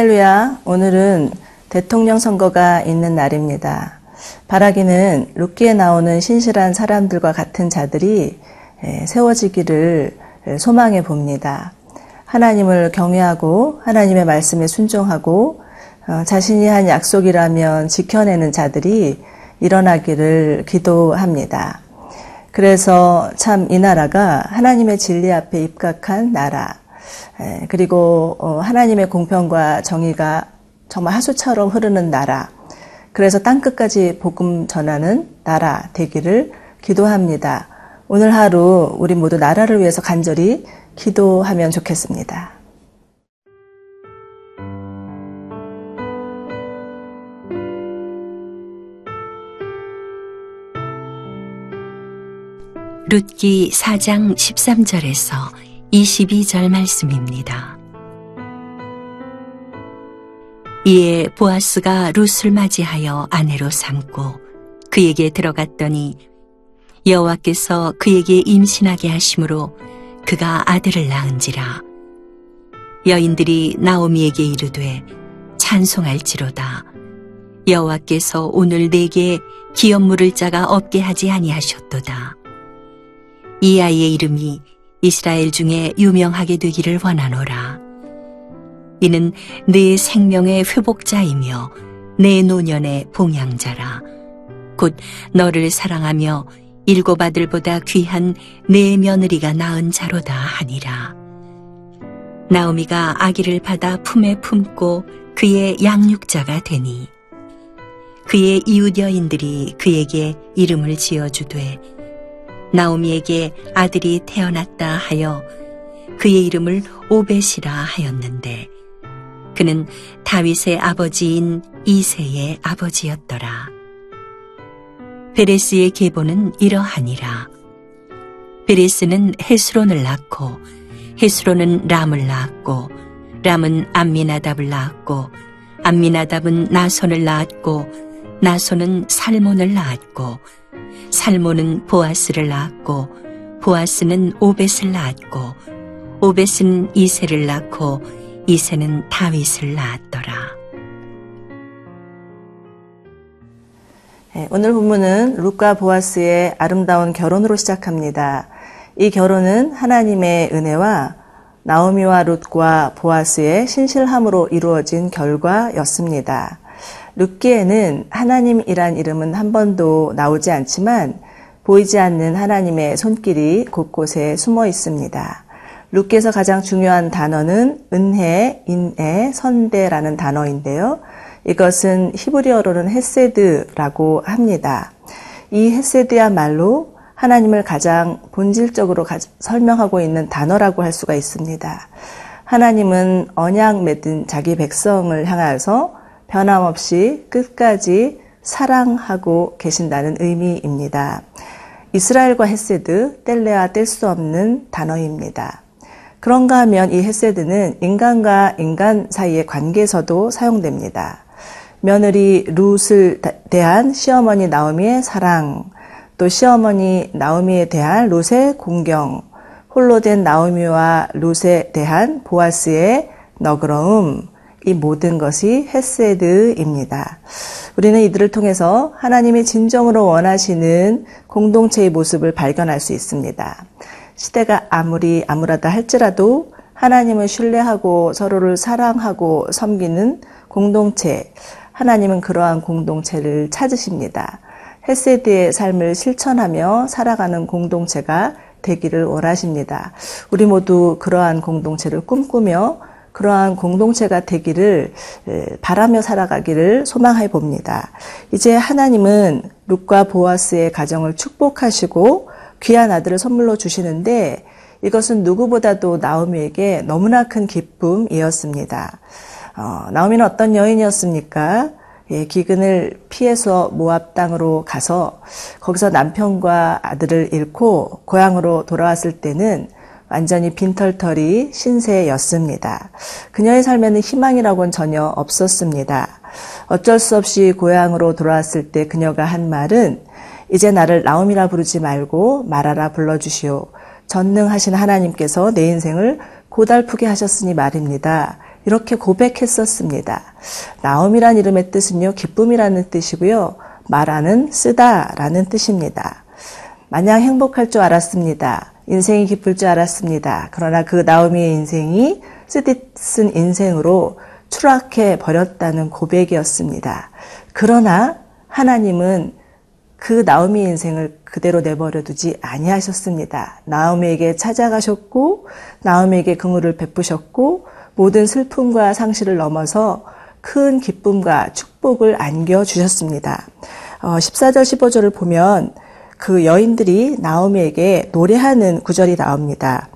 할렐루야. 오늘은 대통령 선거가 있는 날입니다. 바라기는 룻기에 나오는 신실한 사람들과 같은 자들이 세워지기를 소망해 봅니다. 하나님을 경외하고 하나님의 말씀에 순종하고 어, 자신이 한 약속이라면 지켜내는 자들이 일어나기를 기도합니다. 그래서 참 이 나라가 하나님의 진리 앞에 입각한 나라, 그리고 어, 하나님의 공평과 정의가 정말 하수처럼 흐르는 나라, 그래서 땅끝까지 복음 전하는 나라 되기를 기도합니다. 오늘 하루 우리 모두 나라를 위해서 간절히 기도하면 좋겠습니다. 룻기 4장 13절에서 22절 말씀입니다. 이에 보아스가 룻을 맞이하여 아내로 삼고 그에게 들어갔더니 여호와께서 그에게 임신하게 하심으로 그가 아들을 낳은지라. 여인들이 나오미에게 이르되 찬송할지로다. 여호와께서 오늘 내게 기업 물을 자가 없게 하지 아니하셨도다. 이 아이의 이름이 이스라엘 중에 유명하게 되기를 원하노라. 이는 내 생명의 회복자이며 내 노년의 봉양자라. 곧 너를 사랑하며 일곱 아들보다 귀한 내 며느리가 낳은 자로다 하니라. 나오미가 아기를 받아 품에 품고 그의 양육자가 되니 그의 이웃 여인들이 그에게 이름을 지어주되 나오미에게 아들이 태어났다 하여 그의 이름을 오벳이라 하였는데 그는 다윗의 아버지인 이세의 아버지였더라. 베레스의 계보는 이러하니라. 베레스는 헤스론을 낳고 헤스론은 람을 낳았고 람은 암미나답을 낳았고 암미나답은 나손을 낳았고 나손은 살몬을 낳았고 살모는 보아스를 낳았고 보아스는 오벳을 낳았고 오벳은 이세를 낳고 이세는 다윗을 낳았더라. 네, 오늘 본문은 룻과 보아스의 아름다운 결혼으로 시작합니다. 이 결혼은 하나님의 은혜와 나오미와 룻과 보아스의 신실함으로 이루어진 결과였습니다. 룻기에는 하나님이란 이름은 한 번도 나오지 않지만 보이지 않는 하나님의 손길이 곳곳에 숨어 있습니다. 룻기에서 가장 중요한 단어는 은혜, 인애, 선대라는 단어인데요. 이것은 히브리어로는 헤세드라고 합니다. 이 헤세드야말로 하나님을 가장 본질적으로 설명하고 있는 단어라고 할 수가 있습니다. 하나님은 언약 맺은 자기 백성을 향하여서 변함없이 끝까지 사랑하고 계신다는 의미입니다. 이스라엘과 헤세드, 뗄래야 뗄 수 없는 단어입니다. 그런가 하면 이 헤세드는 인간과 인간 사이의 관계에서도 사용됩니다. 며느리 룻을 대한 시어머니 나오미의 사랑, 또 시어머니 나오미에 대한 룻의 공경, 홀로 된 나오미와 룻에 대한 보아스의 너그러움, 이 모든 것이 헤세드입니다. 우리는 이들을 통해서 하나님이 진정으로 원하시는 공동체의 모습을 발견할 수 있습니다. 시대가 아무리 암울하다 할지라도 하나님을 신뢰하고 서로를 사랑하고 섬기는 공동체, 하나님은 그러한 공동체를 찾으십니다. 헤세드의 삶을 실천하며 살아가는 공동체가 되기를 원하십니다. 우리 모두 그러한 공동체를 꿈꾸며 그러한 공동체가 되기를 바라며 살아가기를 소망해 봅니다. 이제 하나님은 룩과 보아스의 가정을 축복하시고 귀한 아들을 선물로 주시는데 이것은 누구보다도 나오미에게 너무나 큰 기쁨이었습니다. 어, 나오미는 어떤 여인이었습니까? 예, 기근을 피해서 모압 땅으로 가서 거기서 남편과 아들을 잃고 고향으로 돌아왔을 때는 완전히 빈털털이 신세였습니다. 그녀의 삶에는 희망이라고는 전혀 없었습니다. 어쩔 수 없이 고향으로 돌아왔을 때 그녀가 한 말은 이제 나를 나옴이라 부르지 말고 말하라 불러주시오. 전능하신 하나님께서 내 인생을 고달프게 하셨으니 말입니다. 이렇게 고백했었습니다. 나옴이란 이름의 뜻은요, 기쁨이라는 뜻이고요, 말하는 쓰다라는 뜻입니다. 마냥 행복할 줄 알았습니다. 인생이 기쁠 줄 알았습니다. 그러나 그 나오미의 인생이 쓰디쓴 인생으로 추락해 버렸다는 고백이었습니다. 그러나 하나님은 그 나오미의 인생을 그대로 내버려 두지 아니하셨습니다. 나오미에게 찾아가셨고 나오미에게 긍휼을 베푸셨고 모든 슬픔과 상실을 넘어서 큰 기쁨과 축복을 안겨 주셨습니다. 14절 15절을 보면 그 여인들이 나오미에게 노래하는 구절이 나옵니다.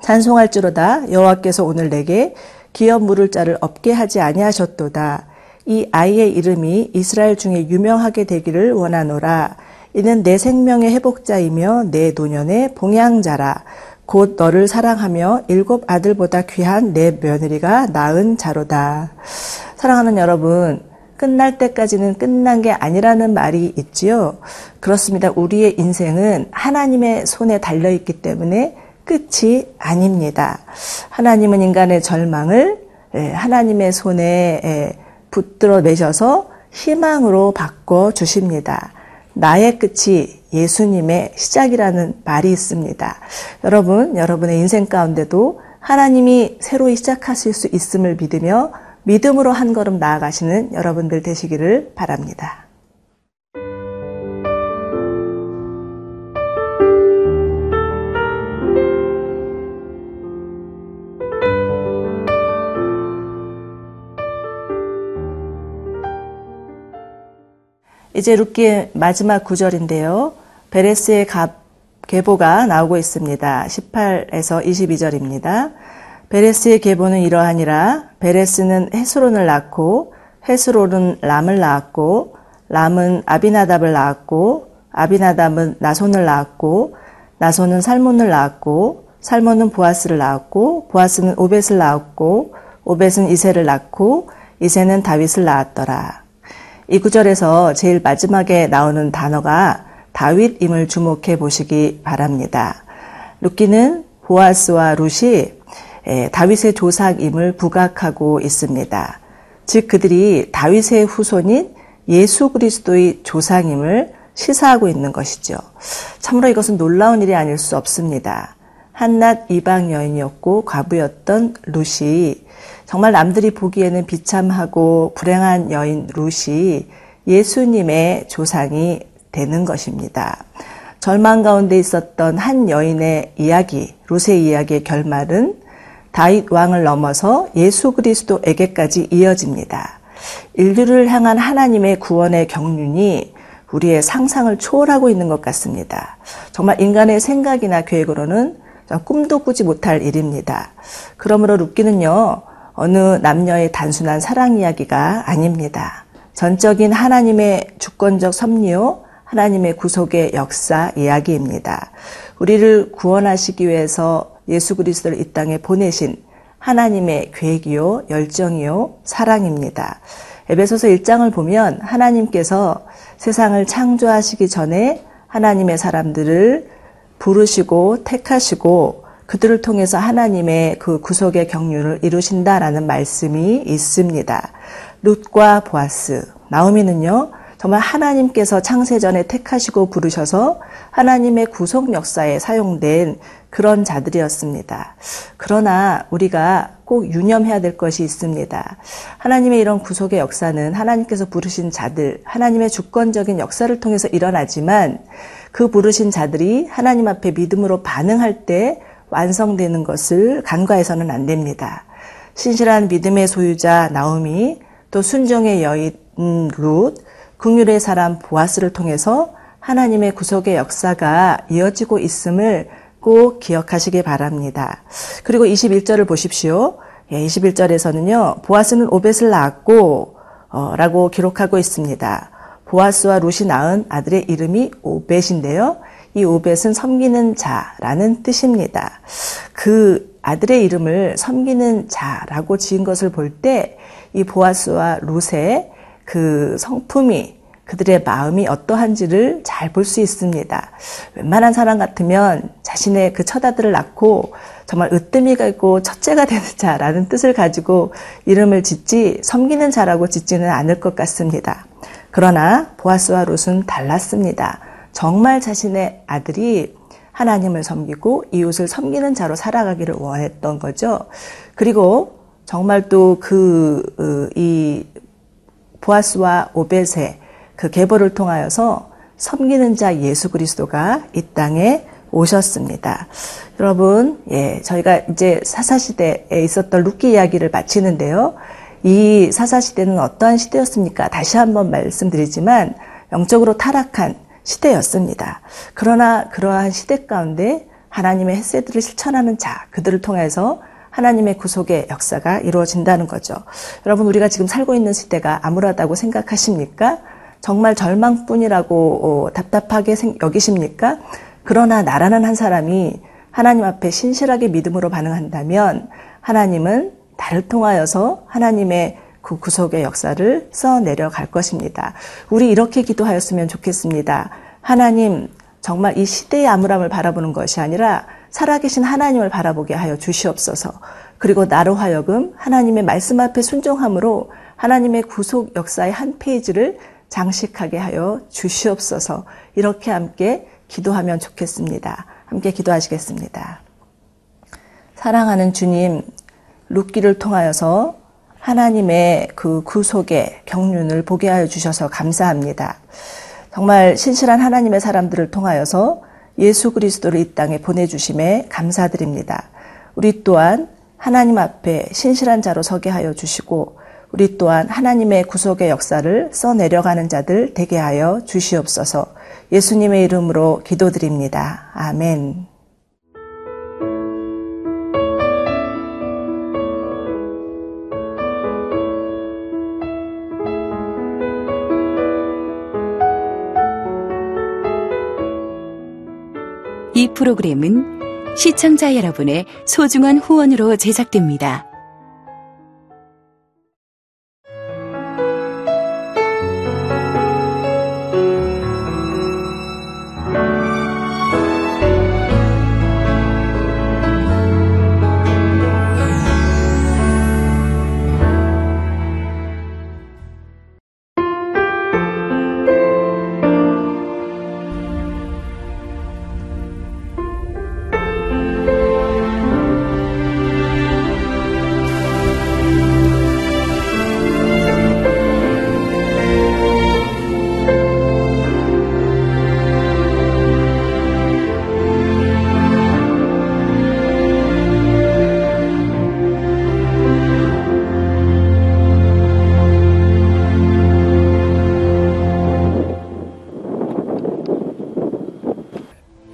찬송할지로다 여호와께서 오늘 내게 기업 물을 자를 없게 하지 아니하셨도다. 이 아이의 이름이 이스라엘 중에 유명하게 되기를 원하노라. 이는 내 생명의 회복자이며 내 노년의 봉양자라. 곧 너를 사랑하며 일곱 아들보다 귀한 내 며느리가 낳은 자로다. 사랑하는 여러분, 끝날 때까지는 끝난 게 아니라는 말이 있지요. 그렇습니다. 우리의 인생은 하나님의 손에 달려 있기 때문에 끝이 아닙니다. 하나님은 인간의 절망을 예, 하나님의 손에 예, 붙들어 매셔서 희망으로 바꿔 주십니다. 나의 끝이 예수님의 시작이라는 말이 있습니다. 여러분, 여러분의 인생 가운데도 하나님이 새로 시작하실 수 있음을 믿으며 믿음으로 한 걸음 나아가시는 여러분들 되시기를 바랍니다. 이제 룻기의 마지막 구절인데요. 베레스의 계보가 나오고 있습니다. 18에서 22절입니다. 베레스의 계보는 이러하니라 베레스는 헤스론을 낳고 헤스론은 람을 낳았고 람은 아비나답을 낳았고 아비나답은 나손을 낳았고 나손은 살몬을 낳았고 살몬은 보아스를 낳았고 보아스는 오벳을 낳았고 오벳은 이세를 낳고 이세는 다윗을 낳았더라. 이 구절에서 제일 마지막에 나오는 단어가 다윗임을 주목해 보시기 바랍니다. 루키는 보아스와 룻이 예, 다윗의 조상임을 부각하고 있습니다. 즉 그들이 다윗의 후손인 예수 그리스도의 조상임을 시사하고 있는 것이죠. 참으로 이것은 놀라운 일이 아닐 수 없습니다. 한낱 이방 여인이었고 과부였던 루시 정말 남들이 보기에는 비참하고 불행한 여인 루시 예수님의 조상이 되는 것입니다. 절망 가운데 있었던 한 여인의 이야기, 루세의 이야기의 결말은 다윗 왕을 넘어서 예수 그리스도에게까지 이어집니다. 인류를 향한 하나님의 구원의 경륜이 우리의 상상을 초월하고 있는 것 같습니다. 정말 인간의 생각이나 계획으로는 꿈도 꾸지 못할 일입니다. 그러므로 룻기는요, 어느 남녀의 단순한 사랑 이야기가 아닙니다. 전적인 하나님의 주권적 섭리요, 하나님의 구속의 역사 이야기입니다. 우리를 구원하시기 위해서 예수 그리스도를 이 땅에 보내신 하나님의 계획이요, 열정이요, 사랑입니다. 에베소서 1장을 보면 하나님께서 세상을 창조하시기 전에 하나님의 사람들을 부르시고 택하시고 그들을 통해서 하나님의 그 구속의 경륜을 이루신다라는 말씀이 있습니다. 룻과 보아스, 나오미는요, 정말 하나님께서 창세전에 택하시고 부르셔서 하나님의 구속 역사에 사용된 그런 자들이었습니다. 그러나 우리가 꼭 유념해야 될 것이 있습니다. 하나님의 이런 구속의 역사는 하나님께서 부르신 자들, 하나님의 주권적인 역사를 통해서 일어나지만 그 부르신 자들이 하나님 앞에 믿음으로 반응할 때 완성되는 것을 간과해서는 안 됩니다. 신실한 믿음의 소유자 나오미, 또 순종의 여인 룻, 국률의 사람 보아스를 통해서 하나님의 구속의 역사가 이어지고 있음을 꼭 기억하시기 바랍니다. 그리고 21절을 보십시오. 21절에서는요, 예, 보아스는 오벳을 낳았고, 어, 라고 기록하고 있습니다. 보아스와 룻이 낳은 아들의 이름이 오벳인데요. 이 오벳은 섬기는 자라는 뜻입니다. 그 아들의 이름을 섬기는 자라고 지은 것을 볼 때 이 보아스와 룻의 그 성품이 그들의 마음이 어떠한지를 잘 볼 수 있습니다. 웬만한 사람 같으면 자신의 그 처자들을 낳고 정말 으뜸이가 있고 첫째가 되는 자라는 뜻을 가지고 이름을 짓지 섬기는 자라고 짓지는 않을 것 같습니다. 그러나 보아스와 롯은 달랐습니다. 정말 자신의 아들이 하나님을 섬기고 이웃을 섬기는 자로 살아가기를 원했던 거죠. 그리고 정말 또 그, 어, 이, 보아스와 오벳의 그 계보를 통하여서 섬기는 자 예수 그리스도가 이 땅에 오셨습니다. 여러분, 예, 저희가 이제 사사시대에 있었던 룻기 이야기를 마치는데요. 이 사사시대는 어떠한 시대였습니까? 다시 한번 말씀드리지만, 영적으로 타락한 시대였습니다. 그러나 그러한 시대 가운데 하나님의 헤세드를을 실천하는 자, 그들을 통해서 하나님의 구속의 역사가 이루어진다는 거죠. 여러분, 우리가 지금 살고 있는 시대가 암울하다고 생각하십니까? 정말 절망뿐이라고 어, 답답하게 여기십니까? 그러나 나라는 한 사람이 하나님 앞에 신실하게 믿음으로 반응한다면 하나님은 나를 통하여서 하나님의 그 구속의 역사를 써 내려갈 것입니다. 우리 이렇게 기도하였으면 좋겠습니다. 하나님, 정말 이 시대의 암울함을 바라보는 것이 아니라 살아계신 하나님을 바라보게 하여 주시옵소서. 그리고 나로 하여금 하나님의 말씀 앞에 순종함으로 하나님의 구속 역사의 한 페이지를 장식하게 하여 주시옵소서. 이렇게 함께 기도하면 좋겠습니다. 함께 기도하시겠습니다. 사랑하는 주님, 룻기를 통하여서 하나님의 그 구속의 경륜을 보게 하여 주셔서 감사합니다. 정말 신실한 하나님의 사람들을 통하여서 예수 그리스도를 이 땅에 보내주심에 감사드립니다. 우리 또한 하나님 앞에 신실한 자로 서게 하여 주시고 우리 또한 하나님의 구속의 역사를 써내려가는 자들 되게 하여 주시옵소서 예수님의 이름으로 기도드립니다. 아멘. 이 프로그램은 시청자 여러분의 소중한 후원으로 제작됩니다.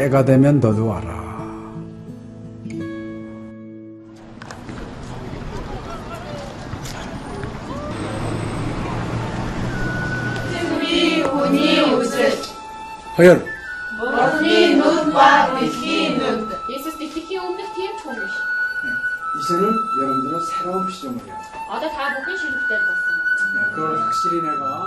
때가 되면 너도 와라. 승비 운이 웃을 허연 머리 눈과 빛이 네, 이제는 여러분들은 새로운 시점을 해요. 아다 보기 싫을 때 봤어. 그걸 확실히 내가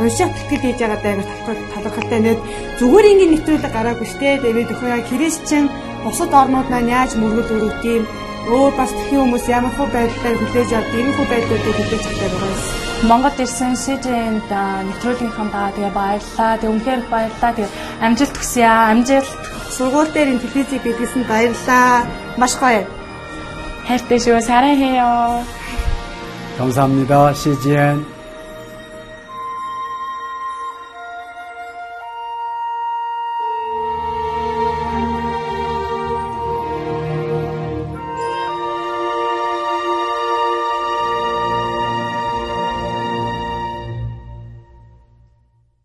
уншаад тэтгэл хийж байгаа даа талархалтай нэг зүгээр ингээд нэвтрүүлэг гараагүй штэ тэгээд өхөө яг христчэн бусад орнууд маань яаж мөргөл өрөвд юм өөр бас тхэн хүмүүс ямар хөө байдлаар хүлээж авд ийм хөө байдлуудыг хүлээж авдаг байгаа юм. Монгол ирсэн СЖН-д нэвтрүүлгийнхаа даа тэгээ баярлаа. Тэг үнхээр баярлаа. Тэг амжилт хүсье аа. Амжилт. Сургууль дээр ин телевизийг бидлсэн баярлаа. Маш гоё. хайртай шүү. 사랑해요. 감사합니다. CGN.